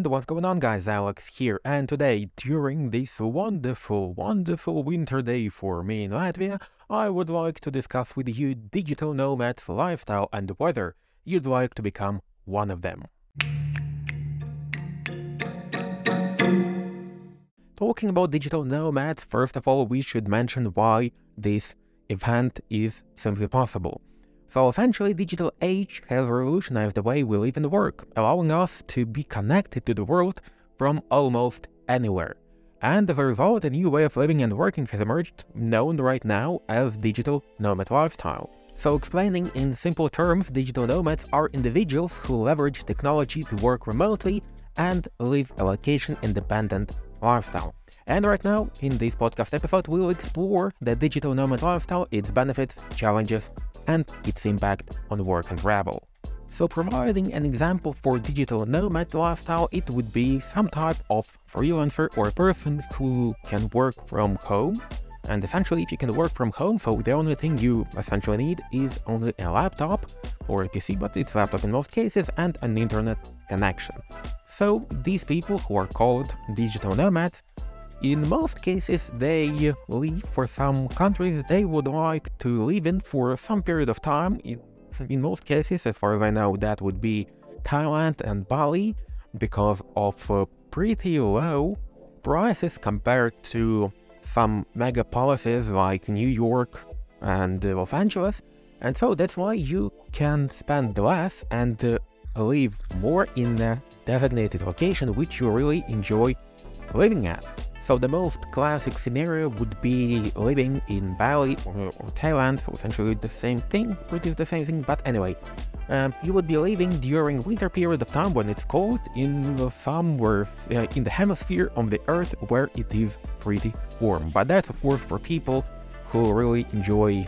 And what's going on guys, Alex here, and today, during this wonderful, wonderful winter day for me in Latvia, I would like to discuss with you digital nomads lifestyle and whether you'd like to become one of them. Talking about digital nomads, first of all, we should mention why this event is simply possible. So essentially, digital age has revolutionized the way we live and work, allowing us to be connected to the world from almost anywhere. And as a result, a new way of living and working has emerged, known right now as digital nomad lifestyle. So explaining in simple terms, digital nomads are individuals who leverage technology to work remotely and live a location-independent lifestyle. And right now, in this podcast episode, we'll explore the digital nomad lifestyle, its benefits, challenges, and its impact on work and travel. So providing an example for digital nomad lifestyle, it would be some type of freelancer or a person who can work from home. And essentially, if you can work from home, so the only thing you essentially need is only a laptop or a PC, but it's laptop in most cases, and an internet connection. So these people who are called digital nomads in most cases, they leave for some countries they would like to live in for some period of time. In, most cases, as far as I know, that would be Thailand and Bali because of uh, pretty low prices compared to some megapolises like New York and Los Angeles. And so that's why you can spend less and uh, live more in a designated location which you really enjoy living at. So the most classic scenario would be living in Bali or, or Thailand, so essentially the same thing, pretty the same thing, but anyway. Um, you would be living during winter period of time when it's cold in somewhere uh, in the hemisphere of the earth where it is pretty warm. But that's of course for people who really enjoy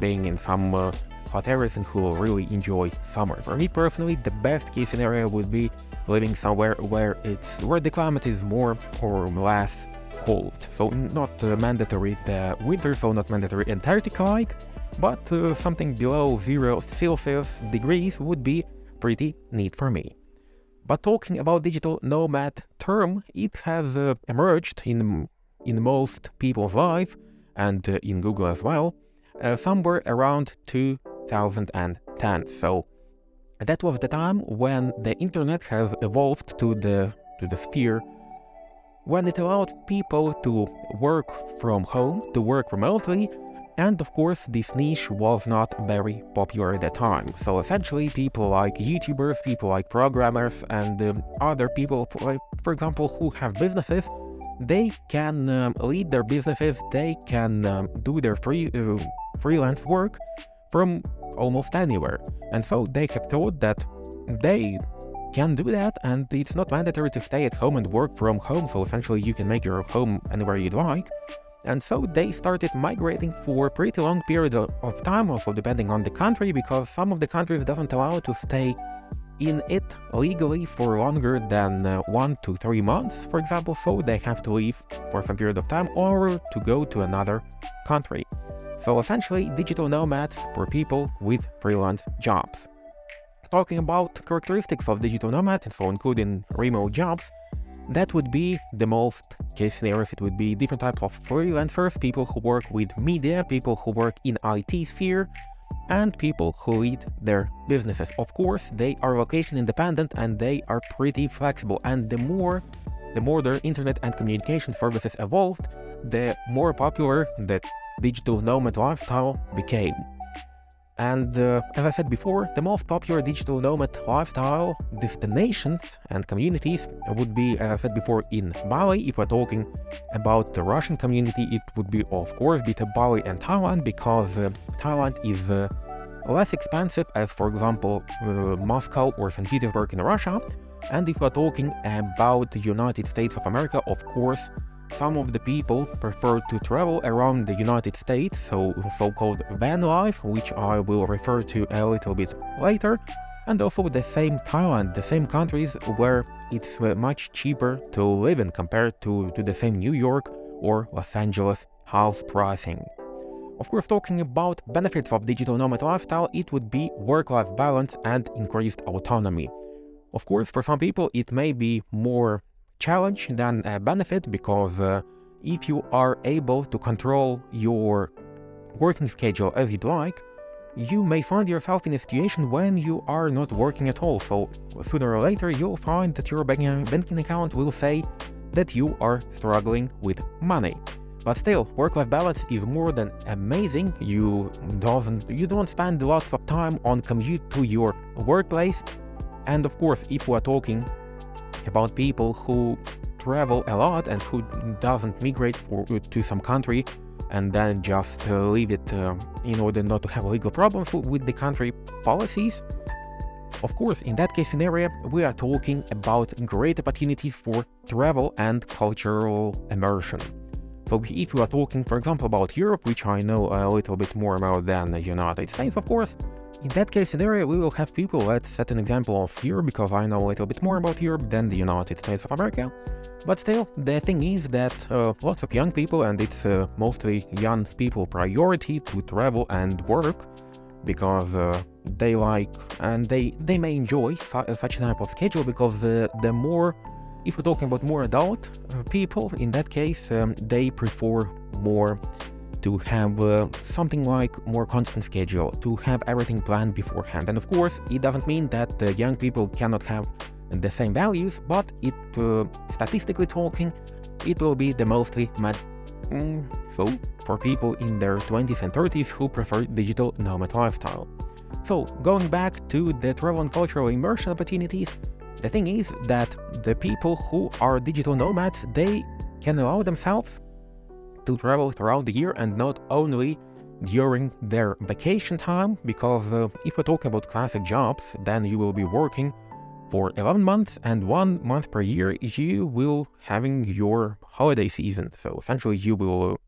being in some uh, areas and who really enjoy summer. For me personally, the best case scenario would be living somewhere where it's where the climate is more or less cold. So not uh, mandatory the winter, so not mandatory Antarctica-like, but uh, something below zero Celsius degrees would be pretty neat for me. But talking about digital nomad term, it has uh, emerged in in most people's life and uh, in Google as well, uh, somewhere around 2010. So that was the time when the internet has evolved to the to the sphere when it allowed people to work from home, to work remotely, and of course this niche was not very popular at the time. So essentially people like YouTubers, people like programmers and um, other people, for example, who have businesses, they can um, lead their businesses, they can um, do their free uh, freelance work from almost anywhere. And so they have thought that they can do that and it's not mandatory to stay at home and work from home, so essentially you can make your home anywhere you'd like. And so they started migrating for a pretty long period of time, also depending on the country, because some of the countries doesn't allow to stay in it legally for longer than uh, one to three months, for example, so they have to leave for some period of time or to go to another country. So essentially, digital nomads were people with freelance jobs. Talking about characteristics of digital nomads, so including remote jobs, that would be the most case scenarios. It would be different types of freelancers, people who work with media, people who work in IT sphere, and people who lead their businesses. Of course, they are location independent and they are pretty flexible. And the more the more their internet and communication services evolved, the more popular the digital nomad lifestyle became. And uh, as I said before, the most popular digital nomad lifestyle destinations and communities would be, as I said before, in Bali. If we're talking about the Russian community, it would be, of course, be Bali and Thailand because uh, Thailand is uh, less expensive as, for example, uh, Moscow or St. Petersburg in Russia. And if we're talking about the United States of America, of course, some of the people prefer to travel around the United States, so so-called van life, which I will refer to a little bit later, and also the same Thailand, the same countries where it's uh, much cheaper to live in compared to, to the same New York or Los Angeles house pricing. Of course, talking about benefits of digital nomad lifestyle, it would be work-life balance and increased autonomy. Of course, for some people, it may be more challenge than a benefit because uh, if you are able to control your working schedule as you'd like, you may find yourself in a situation when you are not working at all. So sooner or later, you'll find that your banking account will say that you are struggling with money. But still, work-life balance is more than amazing. You doesn't you don't spend lots of time on commute to your workplace. And of course, if we are talking about people who travel a lot and who doesn't migrate for, to some country and then just uh, leave it uh, in order not to have legal problems with the country policies. Of course, in that case scenario, we are talking about great opportunities for travel and cultural immersion. So if we are talking, for example, about Europe, which I know a little bit more about than the United States, of course, in that case scenario, we will have people, let's set an example of Europe, because I know a little bit more about Europe than the United States of America. But still, the thing is that uh, lots of young people, and it's uh, mostly young people priority to travel and work, because uh, they like and they, they may enjoy such a type of schedule, because the, the more if we're talking about more adult uh, people, in that case, um, they prefer more to have uh, something like more constant schedule, to have everything planned beforehand. And of course, it doesn't mean that the young people cannot have the same values, but it, uh, statistically talking, it will be the mostly mad. Mm, so, for people in their 20s and 30s who prefer digital nomad lifestyle. So, going back to the travel and cultural immersion opportunities, the thing is that the people who are digital nomads, they can allow themselves to travel throughout the year and not only during their vacation time, because uh, if we're talking about classic jobs, then you will be working for 11 months and one month per year you will having your holiday season. So essentially you will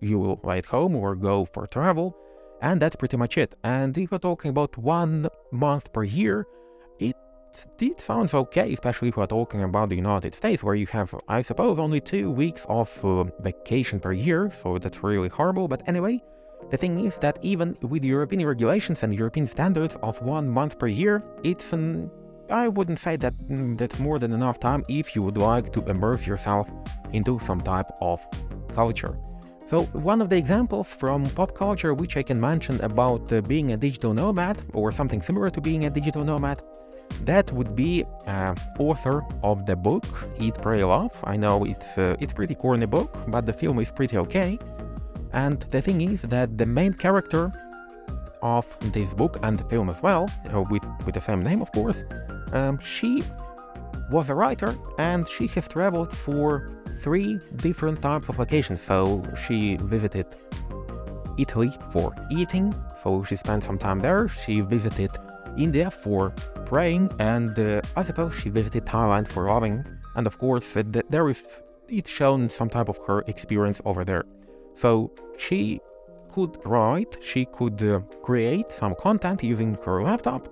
you will at home or go for travel and that's pretty much it. And if we're talking about one month per year, it sounds okay, especially if we're talking about the United States, where you have, I suppose, only two weeks of uh, vacation per year, so that's really horrible. But anyway, the thing is that even with European regulations and European standards of one month per year, it's an I wouldn't say that mm, that's more than enough time if you would like to immerse yourself into some type of culture. So one of the examples from pop culture which I can mention about uh, being a digital nomad or something similar to being a digital nomad that would be uh, author of the book Eat, Pray, Love. I know it's uh, it's pretty corny book, but the film is pretty okay. And the thing is that the main character of this book and the film as well, uh, with with the same name, of course, um, she was a writer and she has traveled for three different types of locations. So she visited Italy for eating, so she spent some time there. She visited India for praying, and uh, I suppose she visited Thailand for loving, and of course, uh, there is it's shown some type of her experience over there. So she could write, she could uh, create some content using her laptop,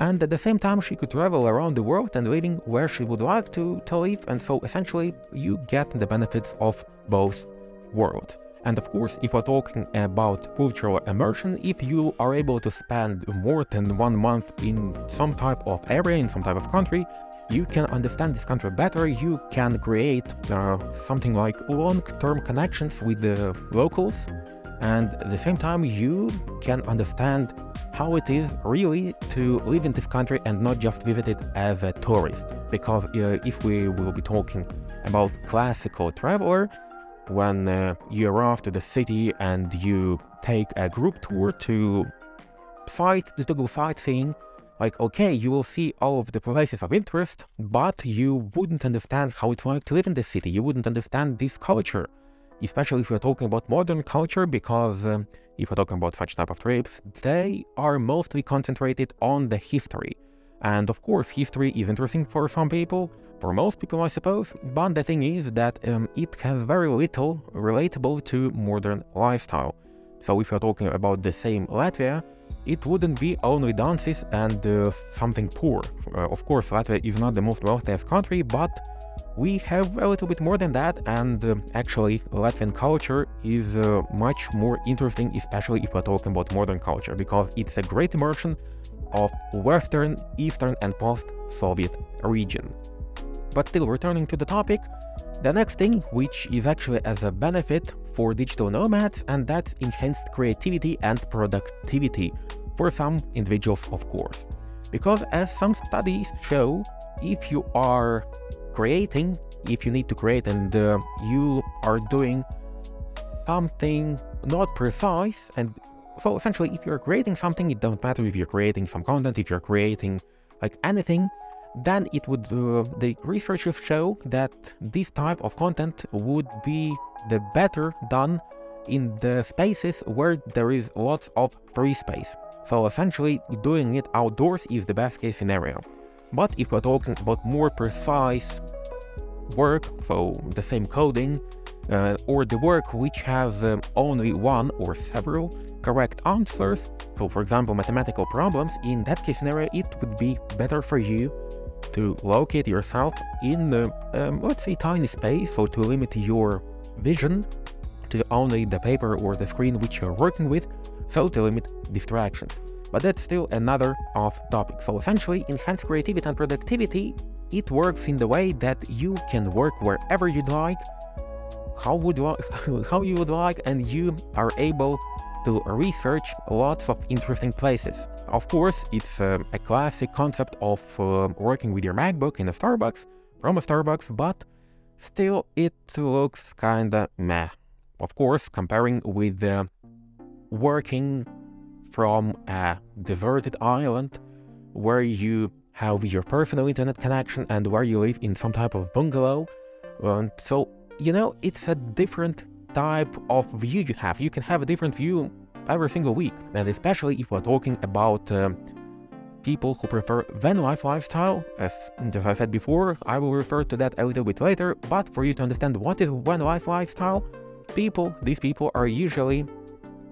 and at the same time she could travel around the world and living where she would like to, to live, and so essentially you get the benefits of both worlds. And of course, if we're talking about cultural immersion, if you are able to spend more than one month in some type of area, in some type of country, you can understand this country better, you can create uh, something like long-term connections with the locals, and at the same time you can understand how it is really to live in this country and not just visit it as a tourist. Because uh, if we will be talking about classical traveler, when uh, you arrive to the city and you take a group tour to fight the go thing, like okay, you will see all of the places of interest, but you wouldn't understand how it's like to live in the city. You wouldn't understand this culture, especially if we're talking about modern culture, because um, if we're talking about such type of trips, they are mostly concentrated on the history. And of course, history is interesting for some people, for most people, I suppose, but the thing is that um, it has very little relatable to modern lifestyle. So if you're talking about the same Latvia, it wouldn't be only dances and uh, something poor. Uh, of course, Latvia is not the most wealthiest country, but we have a little bit more than that, and uh, actually, Latvian culture is uh, much more interesting, especially if we're talking about modern culture, because it's a great immersion of Western, Eastern, and post-Soviet region. But still, returning to the topic, the next thing, which is actually as a benefit for digital nomads, and that's enhanced creativity and productivity for some individuals, of course. Because as some studies show, if you are creating, if you need to create and uh, you are doing something not precise, and so essentially, if you're creating something, it doesn't matter if you're creating some content, if you're creating like anything, then it would uh, the researchers show that this type of content would be the better done in the spaces where there is lots of free space. So essentially doing it outdoors is the best case scenario. But if we're talking about more precise work, so the same coding, uh, or the work which has um, only one or several correct answers, so for example mathematical problems, in that case scenario it would be better for you to locate yourself in, uh, um, let's say, tiny space, so to limit your vision to only the paper or the screen which you're working with, so to limit distractions. But that's still another off topic. So essentially, enhanced creativity and productivity, it works in the way that you can work wherever you'd like, how would how you would like, and you are able to research lots of interesting places. Of course, it's uh, a classic concept of uh, working with your MacBook in a Starbucks, from a Starbucks, but still it looks kinda meh. Of course, comparing with uh, working from a deserted island where you have your personal internet connection and where you live in some type of bungalow. And so, you know, it's a different type of view you have. You can have a different view every single week, and especially if we're talking about uh, people who prefer van life lifestyle. As, as I said before, I will refer to that a little bit later, but for you to understand what is van life lifestyle, people, these people are usually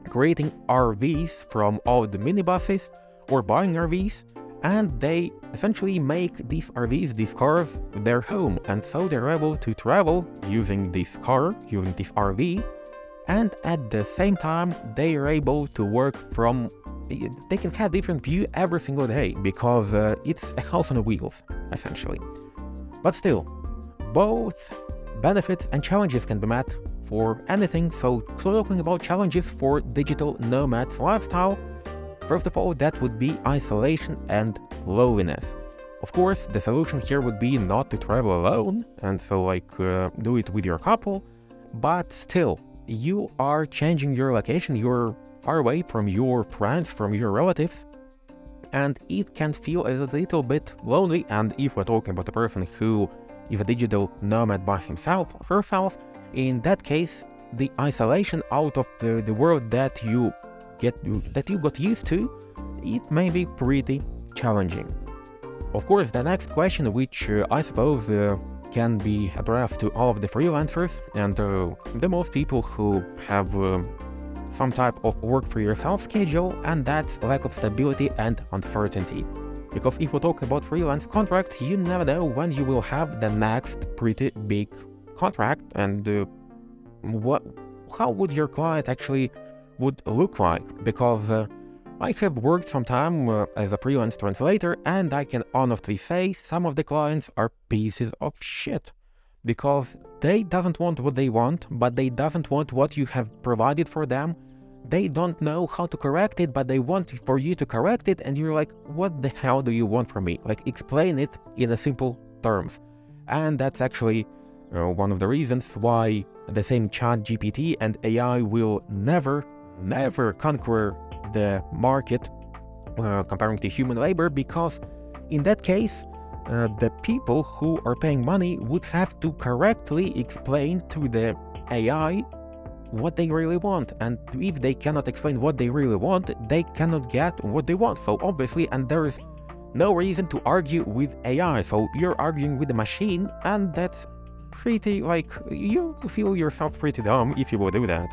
creating RVs from all the minibuses or buying RVs and they essentially make these RVs, these cars, their home, and so they're able to travel using this car, using this RV, and at the same time they are able to work from they can have different view every single day because uh, it's a house on wheels essentially. But still both benefits and challenges can be met for anything. So talking about challenges for digital nomads lifestyle First of all, that would be isolation and loneliness. Of course, the solution here would be not to travel alone and so like uh, do it with your couple, but still, you are changing your location, you're far away from your friends, from your relatives, and it can feel a little bit lonely. And if we're talking about a person who is a digital nomad by himself or herself, in that case, the isolation out of the, the world that you get that you got used to, it may be pretty challenging. Of course, the next question, which uh, I suppose uh, can be addressed to all of the freelancers and uh, the most people who have uh, some type of work for yourself schedule, and that's lack of stability and uncertainty. Because if we talk about freelance contracts, you never know when you will have the next pretty big contract, and uh, what, how would your client actually would look like because uh, I have worked some time uh, as a freelance translator and I can honestly say some of the clients are pieces of shit because they doesn't want what they want but they doesn't want what you have provided for them. They don't know how to correct it but they want for you to correct it and you're like what the hell do you want from me? Like explain it in a simple terms. And that's actually uh, one of the reasons why the same chat gpt and ai will never never conquer the market uh, comparing to human labor because in that case uh, the people who are paying money would have to correctly explain to the AI what they really want. And if they cannot explain what they really want they cannot get what they want. So obviously and there is no reason to argue with AI so you're arguing with the machine and that's pretty like you feel yourself pretty dumb if you would do that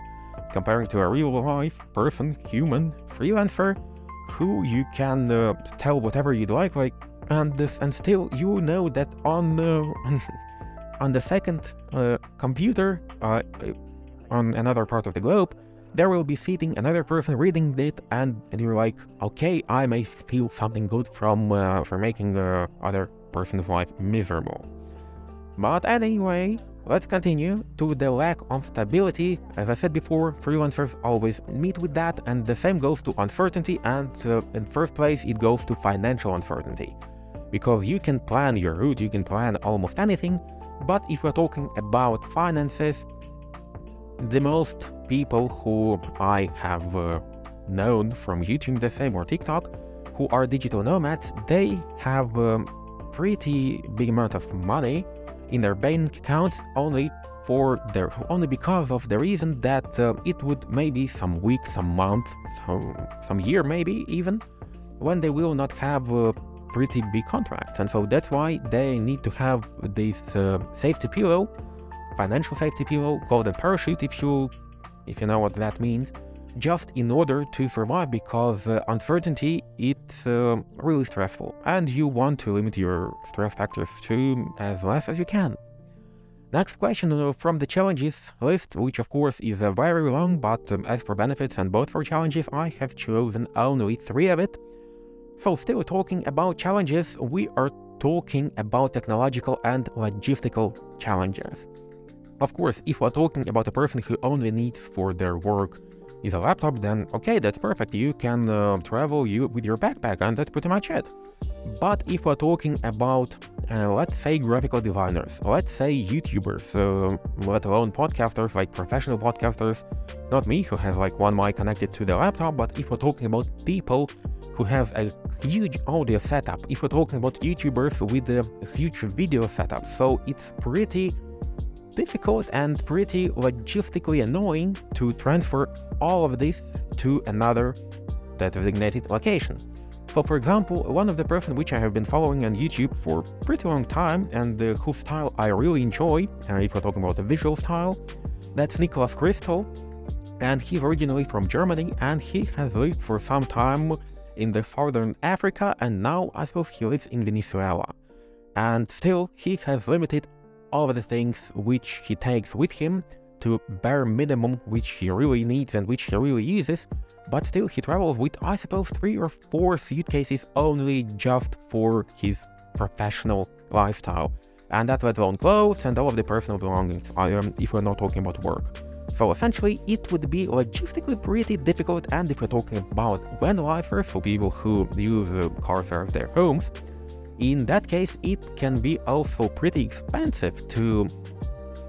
comparing to a real life person, human, freelancer, who you can uh, tell whatever you'd like, like, and this, and still you know that on the on the second uh, computer uh, on another part of the globe, there will be sitting another person reading it, and, and you're like, okay, I may feel something good from uh, from making the other person's life miserable. But anyway, let's continue to the lack of stability. As I said before, freelancers always meet with that, and the same goes to uncertainty, and uh, in first place, it goes to financial uncertainty. Because you can plan your route, you can plan almost anything, but if we're talking about finances, the most people who I have uh, known from YouTube the same or TikTok who are digital nomads, they have a um, pretty big amount of money in their bank accounts only for their only because of the reason that uh, it would maybe some week, some month, some, some year maybe even when they will not have a pretty big contract. and so that's why they need to have this uh, safety pillow financial safety pillow, golden parachute if you if you know what that means, just in order to survive because uh, uncertainty it's uh, really stressful and you want to limit your stress factors to as less as you can. Next question uh, from the challenges list, which of course is uh, very long, but um, as for benefits and both for challenges, I have chosen only three of it. So still talking about challenges, we are talking about technological and logistical challenges. Of course, if we're talking about a person who only needs for their work is a laptop, then okay, that's perfect. You can uh, travel you with your backpack, and that's pretty much it. But if we're talking about, uh, let's say, graphical designers, let's say YouTubers, uh, let alone podcasters, like professional podcasters, not me, who has like one mic connected to the laptop, but if we're talking about people who have a huge audio setup, if we're talking about YouTubers with a huge video setup, so it's pretty difficult and pretty logistically annoying to transfer all of this to another designated location. So for example, one of the person which I have been following on YouTube for pretty long time and uh, whose style I really enjoy, and if we're talking about the visual style, that's Nicholas Crystal, and he's originally from Germany and he has lived for some time in the southern Africa and now I suppose he lives in Venezuela. And still, he has limited all of the things which he takes with him to bare minimum which he really needs and which he really uses, but still he travels with I suppose three or four suitcases only just for his professional lifestyle. And that let alone clothes and all of the personal belongings, if we're not talking about work. So essentially, it would be logistically pretty difficult, and if we're talking about van lifers, for people who use uh, cars as their homes, in that case, it can be also pretty expensive to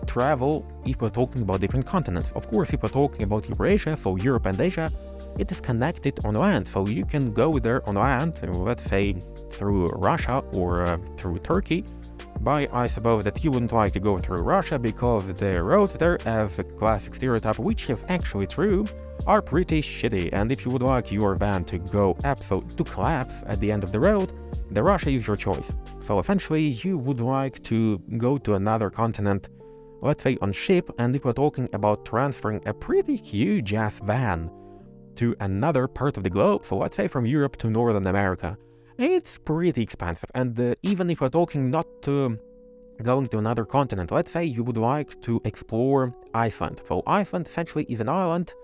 travel if we're talking about different continents. Of course, if we're talking about Eurasia, so Europe and Asia, it is connected on land, so you can go there on land, let's say through Russia or uh, through Turkey. But I suppose that you wouldn't like to go through Russia because the roads there, as a classic stereotype, which is actually true, are pretty shitty. And if you would like your van to go absolute to collapse at the end of the road, the Russia is your choice. So essentially, you would like to go to another continent, let's say on ship, and if we're talking about transferring a pretty huge ass van to another part of the globe, so let's say from Europe to Northern America, it's pretty expensive. And uh, even if we're talking not to going to another continent, let's say you would like to explore Iceland. So Iceland essentially is an island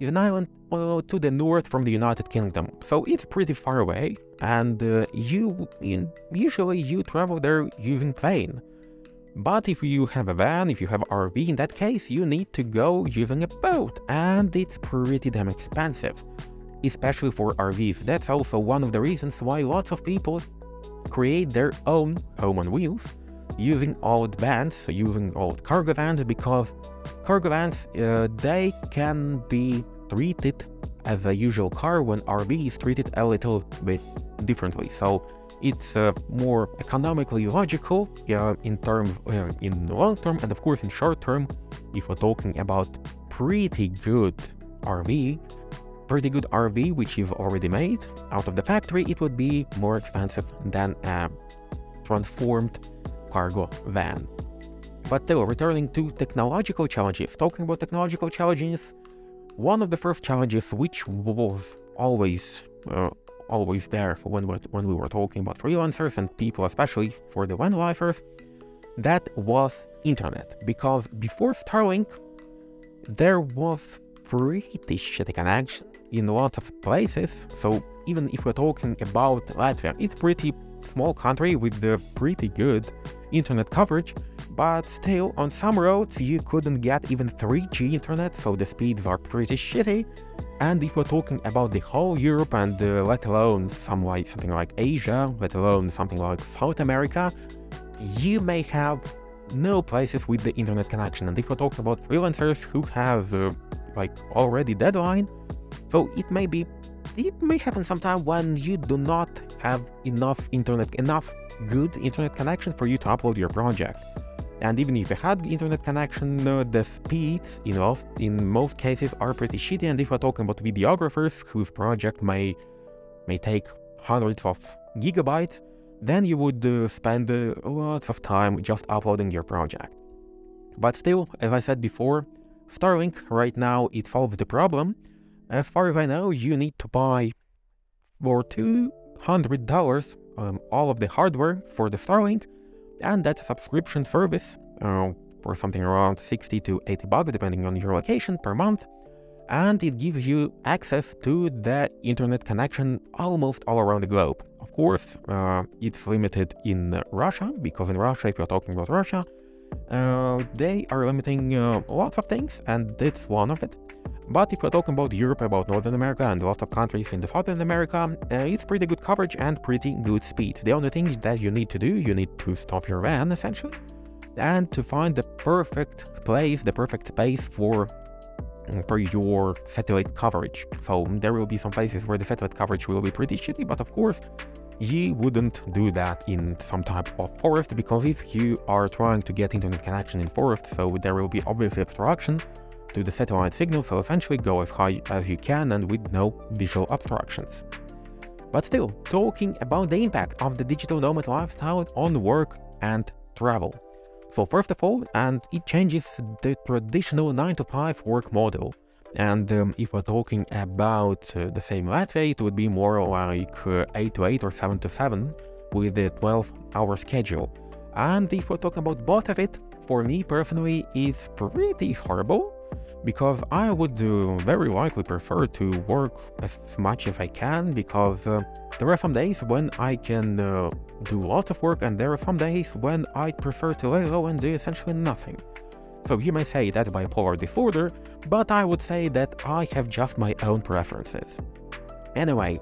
is an island uh, to the north from the United Kingdom, so it's pretty far away, and uh, you in, usually you travel there using plane. But if you have a van, if you have RV, in that case you need to go using a boat, and it's pretty damn expensive, especially for RVs. That's also one of the reasons why lots of people create their own home on wheels using old vans, using old cargo vans, because cargo vans, uh, they can be treated as a usual car when RV is treated a little bit differently. So it's uh, more economically logical uh, in terms uh, in long term and of course in short term if we're talking about pretty good RV pretty good RV which is already made out of the factory it would be more expensive than a transformed cargo van. But still, returning to technological challenges, talking about technological challenges, one of the first challenges which was always uh, always there when we, when we were talking about freelancers and people, especially for the van lifers, that was internet. Because before Starlink, there was pretty shitty connection in lots of places. So even if we're talking about Latvia, it's pretty small country with a pretty good internet coverage, but still on some roads you couldn't get even 3G internet, so the speeds are pretty shitty. And if we're talking about the whole Europe and uh, let alone some like something like Asia, let alone something like South America, you may have no places with the internet connection. And if we're talking about freelancers who have uh, like already deadline, so it may be it may happen sometime when you do not have enough internet enough good internet connection for you to upload your project. And even if you had internet connection, uh, the speeds involved in most cases are pretty shitty. And if we're talking about videographers whose project may may take hundreds of gigabytes, then you would uh, spend uh, lots of time just uploading your project. But still, as I said before, Starlink right now it solves the problem. As far as I know, you need to buy for two hundred dollars um, all of the hardware for the Starlink, and that subscription service uh, for something around 60 to 80 bucks depending on your location per month and it gives you access to the internet connection almost all around the globe. Of course, uh, it's limited in Russia, because in Russia, if you're talking about Russia, uh, they are limiting uh, lots of things, and that's one of it. But if we're talking about Europe, about Northern America, and lots of countries in the Southern America, uh, it's pretty good coverage and pretty good speed. The only thing that you need to do, you need to stop your van, essentially, and to find the perfect place, the perfect space for for your satellite coverage. So there will be some places where the satellite coverage will be pretty shitty, but of course you wouldn't do that in some type of forest because if you are trying to get internet connection in forest, so there will be obviously obstruction to the satellite signal, so essentially go as high as you can and with no visual obstructions. But still, talking about the impact of the digital nomad lifestyle on work and travel. So first of all, and it changes the traditional 9 to 5 work model. And um, if we're talking about uh, the same Latvia, it would be more like uh, 8 to 8 or 7 to 7 with a 12 hour schedule. And if we're talking about both of it, for me personally, is pretty horrible because I would uh, very likely prefer to work as much as I can because uh, there are some days when I can uh, do lots of work and there are some days when I prefer to lay low and do essentially nothing. So you may say that's bipolar disorder, but I would say that I have just my own preferences. Anyway,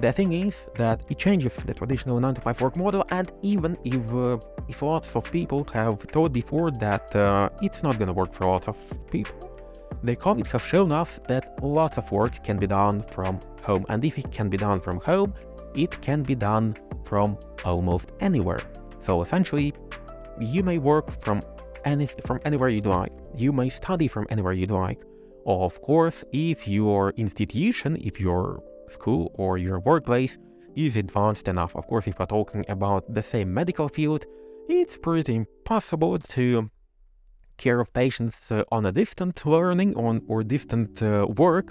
the thing is that it changes the traditional 9 to 5 work model and even if, uh, if lots of people have thought before that uh, it's not gonna work for lots of people, the COVID has shown us that lots of work can be done from home and if it can be done from home, it can be done from almost anywhere. So essentially, you may work from any from anywhere you'd like. You may study from anywhere you'd like. Of course, if your institution, if your school or your workplace is advanced enough. Of course, if we're talking about the same medical field, it's pretty impossible to care of patients uh, on a distant learning on or distant uh, work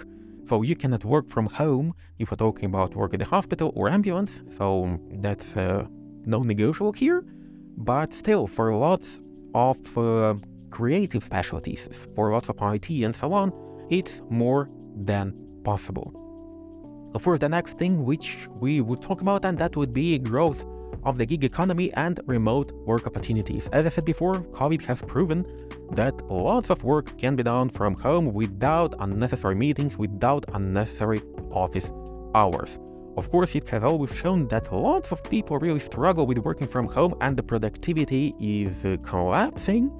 so you cannot work from home if we're talking about work at the hospital or ambulance. So that's uh, non-negotiable here. But still, for lots of uh, creative specialties, for lots of IT and so on, it's more than possible. For the next thing which we would talk about, and that would be growth of the gig economy and remote work opportunities. As I said before, COVID has proven that lots of work can be done from home without unnecessary meetings, without unnecessary office hours. Of course, it has always shown that lots of people really struggle with working from home and the productivity is uh, collapsing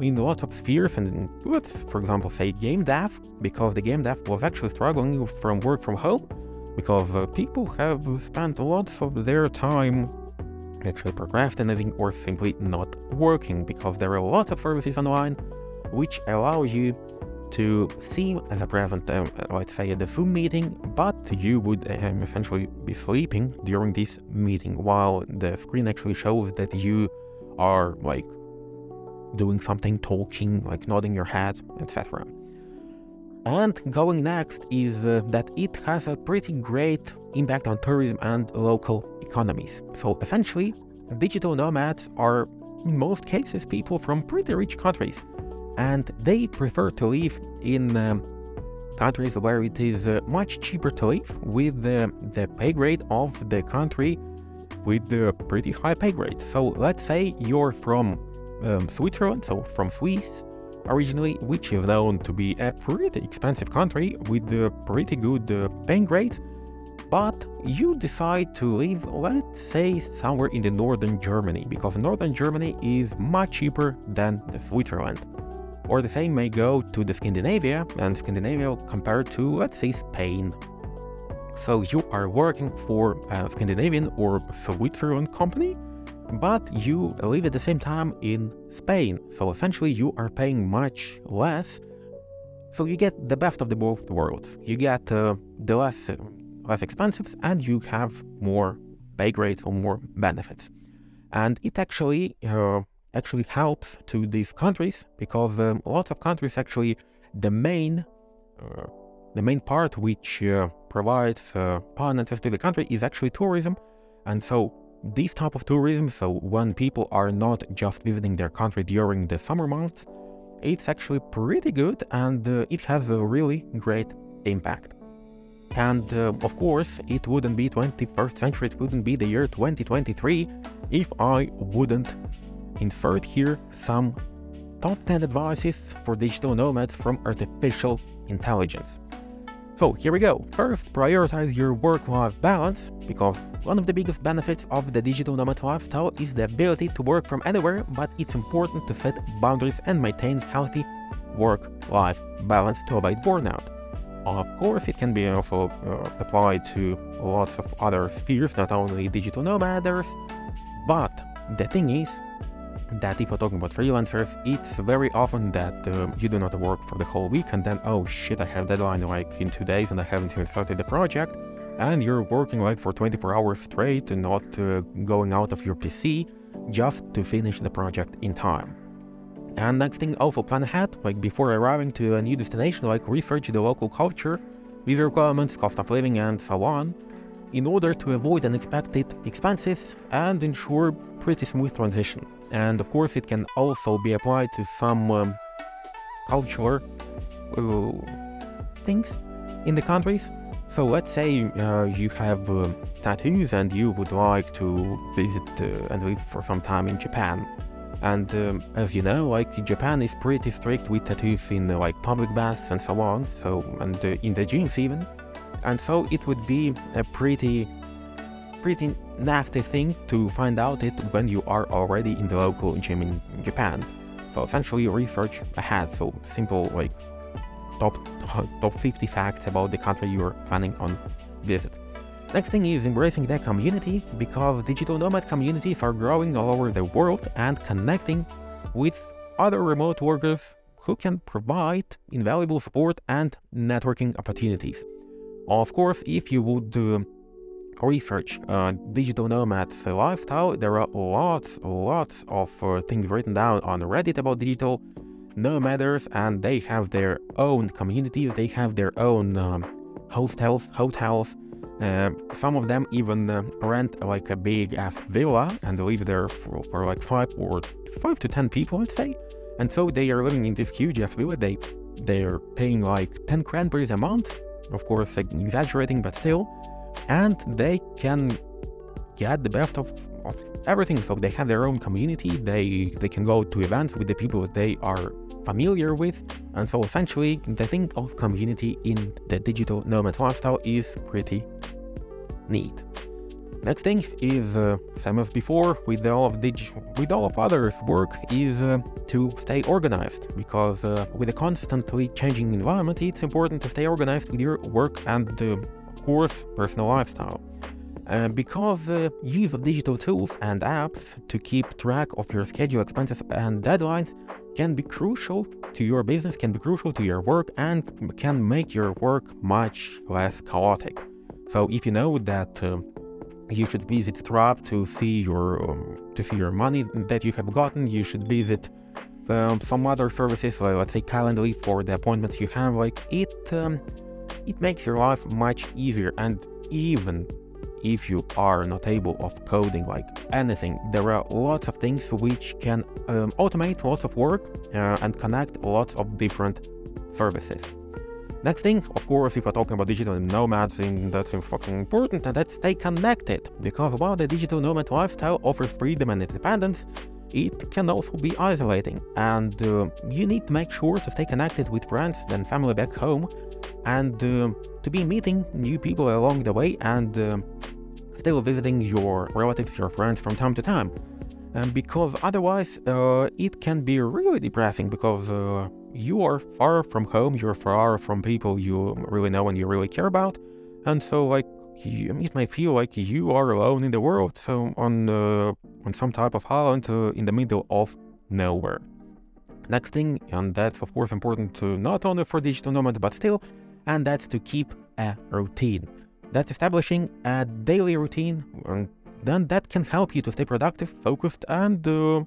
in lots of spheres and let's for example say game dev because the game dev was actually struggling from work from home because uh, people have spent lots of their time actually procrastinating or simply not working because there are lots of services online which allow you to seem as a present, uh, let's say the Zoom meeting, but you would um, essentially be sleeping during this meeting while the screen actually shows that you are like doing something, talking, like nodding your head, etc. And going next is uh, that it has a pretty great impact on tourism and local economies. So essentially, digital nomads are, in most cases, people from pretty rich countries, and they prefer to live in um, countries where it is uh, much cheaper to live with the, the pay grade of the country with the pretty high pay grade. So let's say you're from um, Switzerland, so from Swiss originally, which is known to be a pretty expensive country with a pretty good uh, paying grade, but you decide to live, let's say, somewhere in the northern Germany, because northern Germany is much cheaper than the Switzerland. Or the same may go to the Scandinavia, and Scandinavia compared to, let's say, Spain. So you are working for a Scandinavian or Switzerland company, but you live at the same time in Spain. So essentially you are paying much less. So you get the best of the both worlds. You get uh, the less, less expensive and you have more pay grades or more benefits. And it actually uh, actually helps to these countries because um, lots of countries actually the main uh, the main part which uh, provides uh, finances to the country is actually tourism and so this type of tourism so when people are not just visiting their country during the summer months it's actually pretty good and uh, it has a really great impact and uh, of course it wouldn't be 21st century it wouldn't be the year 2023 if i wouldn't insert here some top 10 advices for digital nomads from artificial intelligence. So here we go. First, prioritize your work-life balance, because one of the biggest benefits of the digital nomad lifestyle is the ability to work from anywhere, but it's important to set boundaries and maintain healthy work-life balance to avoid burnout. Of course, it can be also uh, applied to lots of other spheres, not only digital nomaders, but the thing is, that if you're talking about freelancers, it's very often that uh, you do not work for the whole week and then, oh shit, I have deadline like in two days and I haven't even started the project. And you're working like for 24 hours straight and not uh, going out of your PC just to finish the project in time. And next thing, also plan ahead, like before arriving to a new destination, like research the local culture, visa requirements, cost of living, and so on, in order to avoid unexpected expenses and ensure pretty smooth transition and of course it can also be applied to some um, cultural uh, things in the countries. So let's say uh, you have uh, tattoos and you would like to visit uh, and live for some time in Japan. And um, as you know, like Japan is pretty strict with tattoos in like public baths and so on. So and uh, in the gyms even. And so it would be a pretty pretty nasty thing to find out it when you are already in the local gym in Japan. So essentially research ahead, so simple like top top 50 facts about the country you're planning on visit. Next thing is embracing the community because digital nomad communities are growing all over the world and connecting with other remote workers who can provide invaluable support and networking opportunities. Of course, if you would uh, research uh, digital nomads lifestyle, there are lots, lots of uh, things written down on Reddit about digital nomaders, and they have their own communities, they have their own um, hostels, hotels. Uh, some of them even uh, rent like a big ass villa and live there for, for like five or five to ten people, let's say. And so they are living in this huge ass villa. They they're paying like 10 cranberries a month. Of course, exaggerating, but still and they can get the best of, of everything. So they have their own community. They they can go to events with the people they are familiar with, and so essentially the thing of community in the digital nomad lifestyle is pretty neat. Next thing is, uh, same as before, with all of with all of others work, is uh, to stay organized. Because uh, with a constantly changing environment, it's important to stay organized with your work and uh, course, personal lifestyle. Uh, because the use of digital tools and apps to keep track of your schedule, expenses, and deadlines can be crucial to your business, can be crucial to your work, and can make your work much less chaotic. So if you know that uh, you should visit Stripe to see your um, to see your money that you have gotten, you should visit um, some other services, like let's say Calendly for the appointments you have. Like it. Um, it makes your life much easier and even if you are not able of coding like anything, there are lots of things which can um, automate lots of work uh, and connect lots of different services. Next thing, of course, if we're talking about digital nomads that's fucking important, and that's stay connected. Because while the digital nomad lifestyle offers freedom and independence, it can also be isolating, and uh, you need to make sure to stay connected with friends and family back home, and uh, to be meeting new people along the way, and uh, still visiting your relatives, your friends from time to time. Because otherwise, uh, it can be really depressing because uh, you are far from home, you're far from people you really know and you really care about, and so like it may feel like you are alone in the world, so on uh, on some type of island uh, in the middle of nowhere. Next thing, and that's of course important to not only for digital nomads but still, and that's to keep a routine. That's establishing a daily routine, and then that can help you to stay productive, focused, and uh,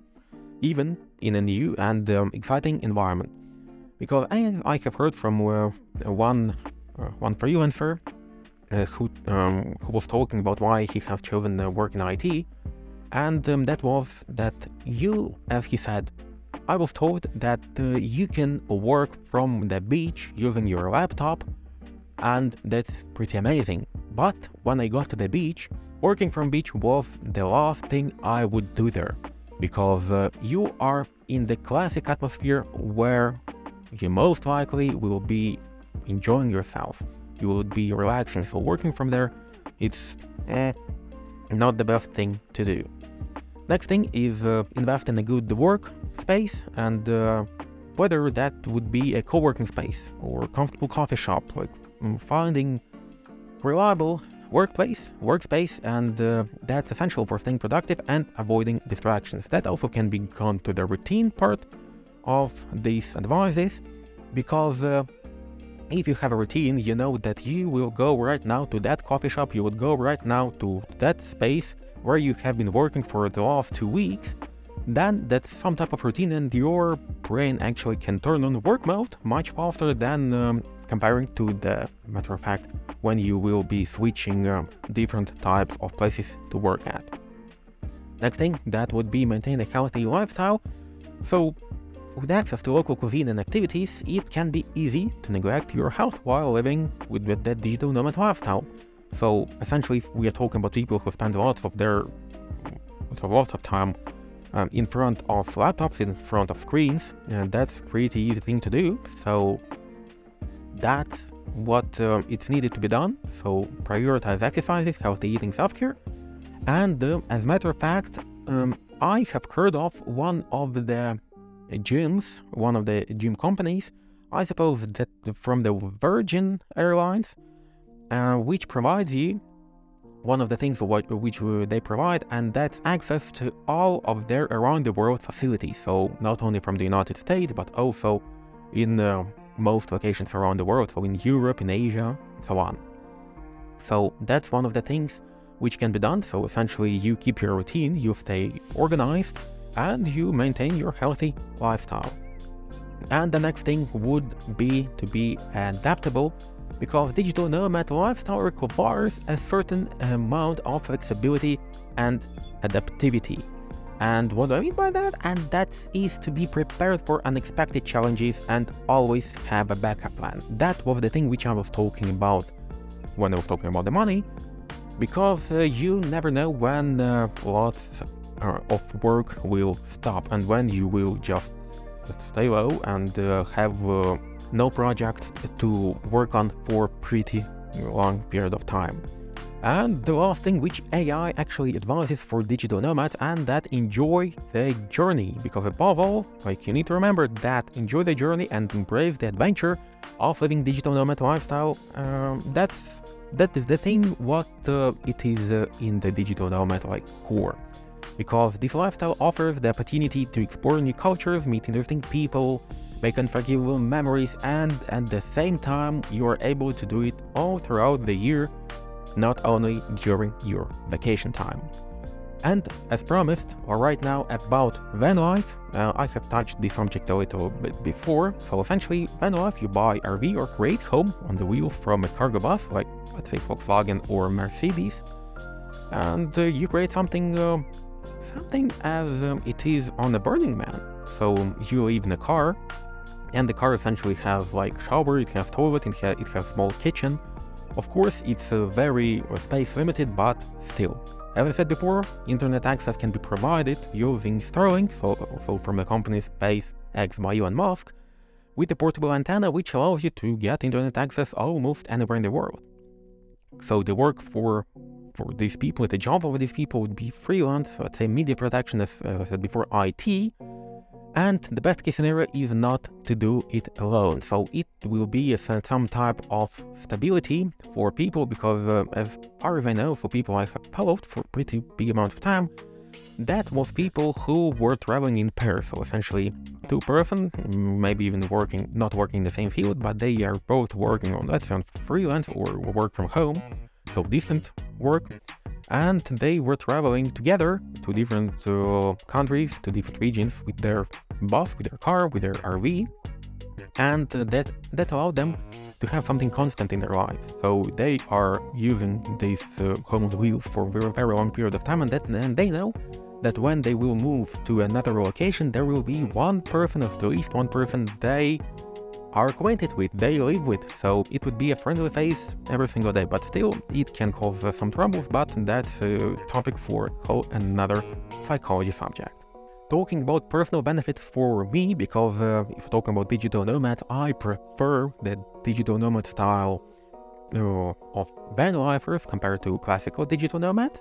even in a new and um, exciting environment. Because I, I have heard from uh, one uh, one freelancer who um, who was talking about why he has chosen uh, work in IT, and um, that was that you, as he said, I was told that uh, you can work from the beach using your laptop, and that's pretty amazing. But when I got to the beach, working from beach was the last thing I would do there, because uh, you are in the classic atmosphere where you most likely will be enjoying yourself you will be relaxing. So working from there, it's eh, not the best thing to do. Next thing is uh, invest in a good work space and uh, whether that would be a co-working space or comfortable coffee shop, like mm, finding reliable workplace, workspace, and uh, that's essential for staying productive and avoiding distractions. That also can be gone to the routine part of these advices because uh, if you have a routine, you know that you will go right now to that coffee shop, you would go right now to that space where you have been working for the last two weeks, then that's some type of routine and your brain actually can turn on work mode much faster than um, comparing to the matter of fact when you will be switching um, different types of places to work at. Next thing, that would be maintain a healthy lifestyle. So with access to local cuisine and activities, it can be easy to neglect your health while living with that digital nomad lifestyle. So essentially, we are talking about people who spend lots of their so lots of time um, in front of laptops, in front of screens, and that's pretty easy thing to do. So that's what uh, it's needed to be done. So prioritize exercises, healthy eating, self-care, and uh, as a matter of fact, um, I have heard of one of the gyms, one of the gym companies, I suppose that from the Virgin Airlines, uh, which provides you one of the things which they provide, and that's access to all of their around the world facilities. So not only from the United States, but also in uh, most locations around the world. So in Europe, in Asia, so on. So that's one of the things which can be done. So essentially, you keep your routine, you stay organized, and you maintain your healthy lifestyle. And the next thing would be to be adaptable because digital nomad lifestyle requires a certain amount of flexibility and adaptivity. And what do I mean by that? And that is to be prepared for unexpected challenges and always have a backup plan. That was the thing which I was talking about when I was talking about the money, because uh, you never know when uh, lots uh, of work will stop and when you will just stay low and uh, have uh, no project to work on for pretty long period of time. And the last thing which AI actually advises for digital nomads and that enjoy the journey because above all, like you need to remember that enjoy the journey and embrace the adventure of living digital nomad lifestyle. Um, that's that is the thing what uh, it is uh, in the digital nomad like core because this lifestyle offers the opportunity to explore new cultures, meet interesting people, make unforgettable memories, and at the same time, you are able to do it all throughout the year, not only during your vacation time. And as promised, or right now about van life, uh, I have touched the subject a little bit before. So essentially, van life, you buy RV or create home on the wheels from a cargo bus, like let's say Volkswagen or Mercedes, and uh, you create something uh, something as um, it is on the Burning Man. So you leave in a car, and the car essentially has like shower, it has toilet, it has, it small kitchen. Of course, it's uh, very uh, space limited, but still. As I said before, internet access can be provided using Starlink, so, so from the company SpaceX by Elon Musk, with a portable antenna which allows you to get internet access almost anywhere in the world. So the work for for these people, the job of these people would be freelance, let's say media production, as, I said before, IT, and the best case scenario is not to do it alone. So it will be some type of stability for people because uh, as far as I know, for people I have followed for pretty big amount of time, that was people who were traveling in pairs. So essentially two person, maybe even working, not working in the same field, but they are both working on that on freelance or work from home. So distant work and they were traveling together to different uh, countries, to different regions with their bus, with their car, with their RV, and uh, that that allowed them to have something constant in their lives. So they are using this uh, home wheels for a very, very long period of time, and that and they know that when they will move to another location, there will be one person, of at least one person they are acquainted with, they live with, so it would be a friendly face every single day, but still it can cause uh, some troubles, but that's a topic for another psychology subject. Talking about personal benefits for me, because uh, if we're talking about digital nomad, I prefer the digital nomad style uh, of lifers compared to classical digital nomad.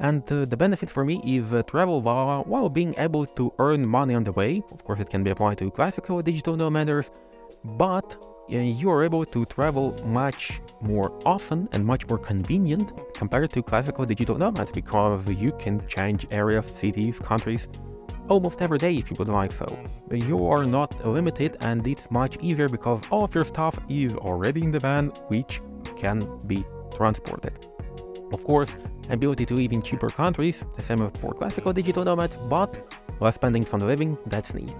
And uh, the benefit for me is uh, travel while, while being able to earn money on the way. Of course, it can be applied to classical digital nomaders, but you are able to travel much more often and much more convenient compared to classical digital nomads because you can change areas, cities, countries almost every day if you would like so. You are not limited and it's much easier because all of your stuff is already in the van which can be transported. Of course, ability to live in cheaper countries, the same for classical digital nomads, but less spending on living, that's neat.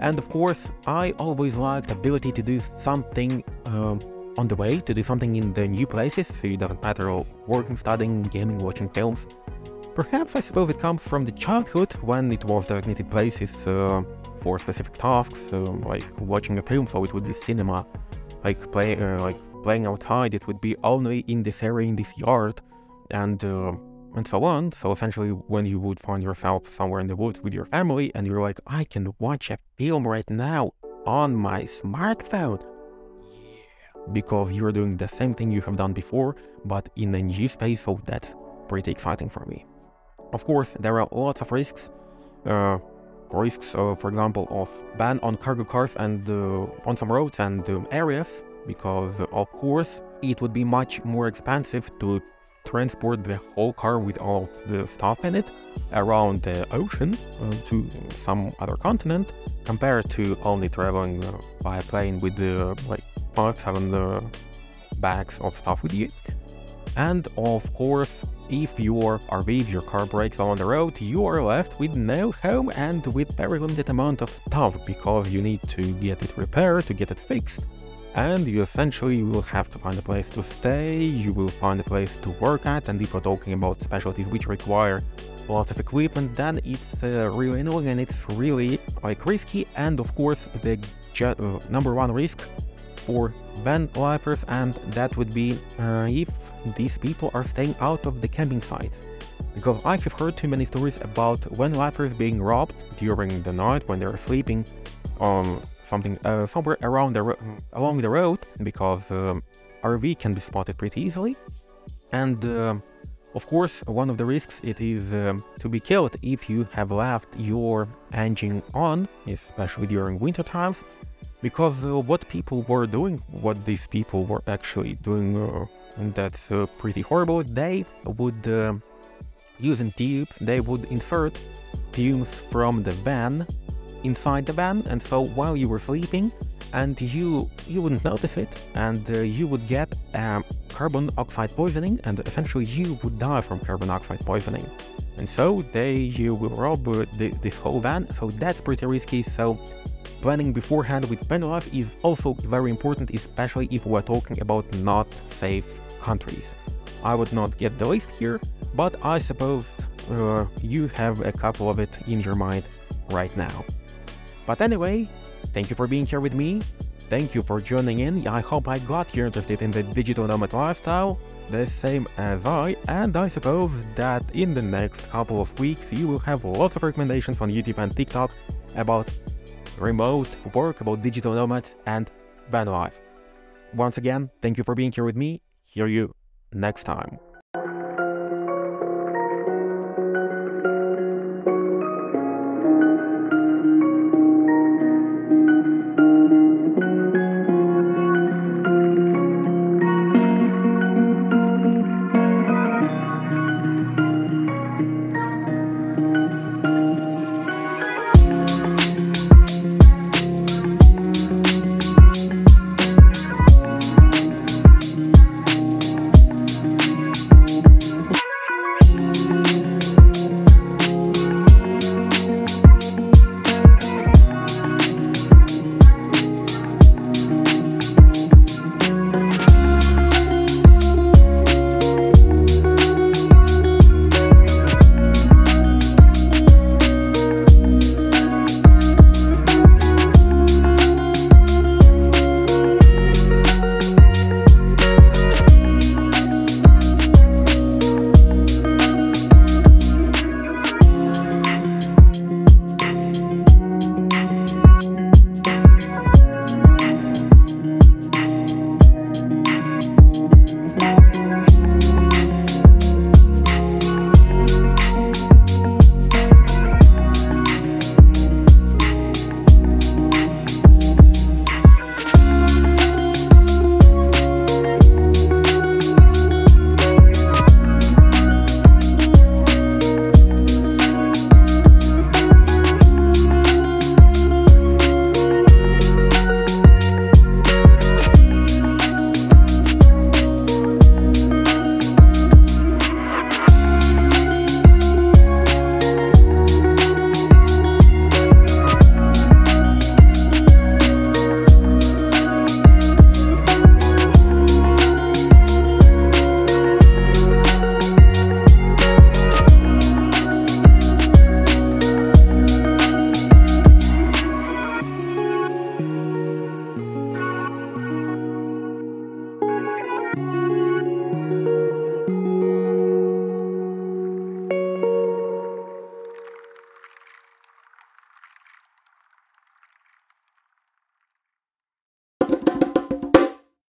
And of course, I always liked ability to do something um, on the way, to do something in the new places, so it doesn't matter working, studying, gaming, watching films. Perhaps I suppose it comes from the childhood when it was designated places uh, for specific tasks, uh, like watching a film, so it would be cinema, like play, uh, like playing outside, it would be only in this area, in this yard, and uh, and so on. So essentially, when you would find yourself somewhere in the woods with your family and you're like, I can watch a film right now on my smartphone. Yeah. Because you're doing the same thing you have done before, but in a new space, so that's pretty exciting for me. Of course, there are lots of risks. Uh, risks, uh, for example, of ban on cargo cars and uh, on some roads and um, areas, because of course it would be much more expensive to transport the whole car with all of the stuff in it around the ocean uh, to some other continent compared to only traveling uh, by plane with the like five seven uh, bags of stuff with you. And of course if your RV, if your car breaks down on the road, you are left with no home and with very limited amount of stuff because you need to get it repaired, to get it fixed and you essentially will have to find a place to stay, you will find a place to work at, and if we're talking about specialties which require lots of equipment, then it's uh, really annoying and it's really like risky, and of course the uh, number one risk for van lifers, and that would be uh, if these people are staying out of the camping sites. Because I have heard too many stories about van lifers being robbed during the night when they're sleeping on something uh, somewhere around the along the road because um, RV can be spotted pretty easily. And uh, of course, one of the risks it is um, to be killed if you have left your engine on, especially during winter times, because uh, what people were doing, what these people were actually doing, uh, and that's uh, pretty horrible. They would uh, using tube, they would insert fumes from the van inside the van and so while you were sleeping and you you wouldn't notice it and uh, you would get um, carbon oxide poisoning and eventually you would die from carbon oxide poisoning. And so they you will rob uh, the, this whole van. So that's pretty risky. So planning beforehand with van life is also very important especially if we're talking about not safe countries. I would not get the list here but i suppose uh, you have a couple of it in your mind right now but anyway, Thank you for being here with me. Thank you for joining in. I hope I got you interested in the digital nomad lifestyle, the same as I, and I suppose that in the next couple of weeks you will have lots of recommendations on YouTube and TikTok about remote work, about digital nomads, and van life. Once again, thank you for being here with me. Hear you next time.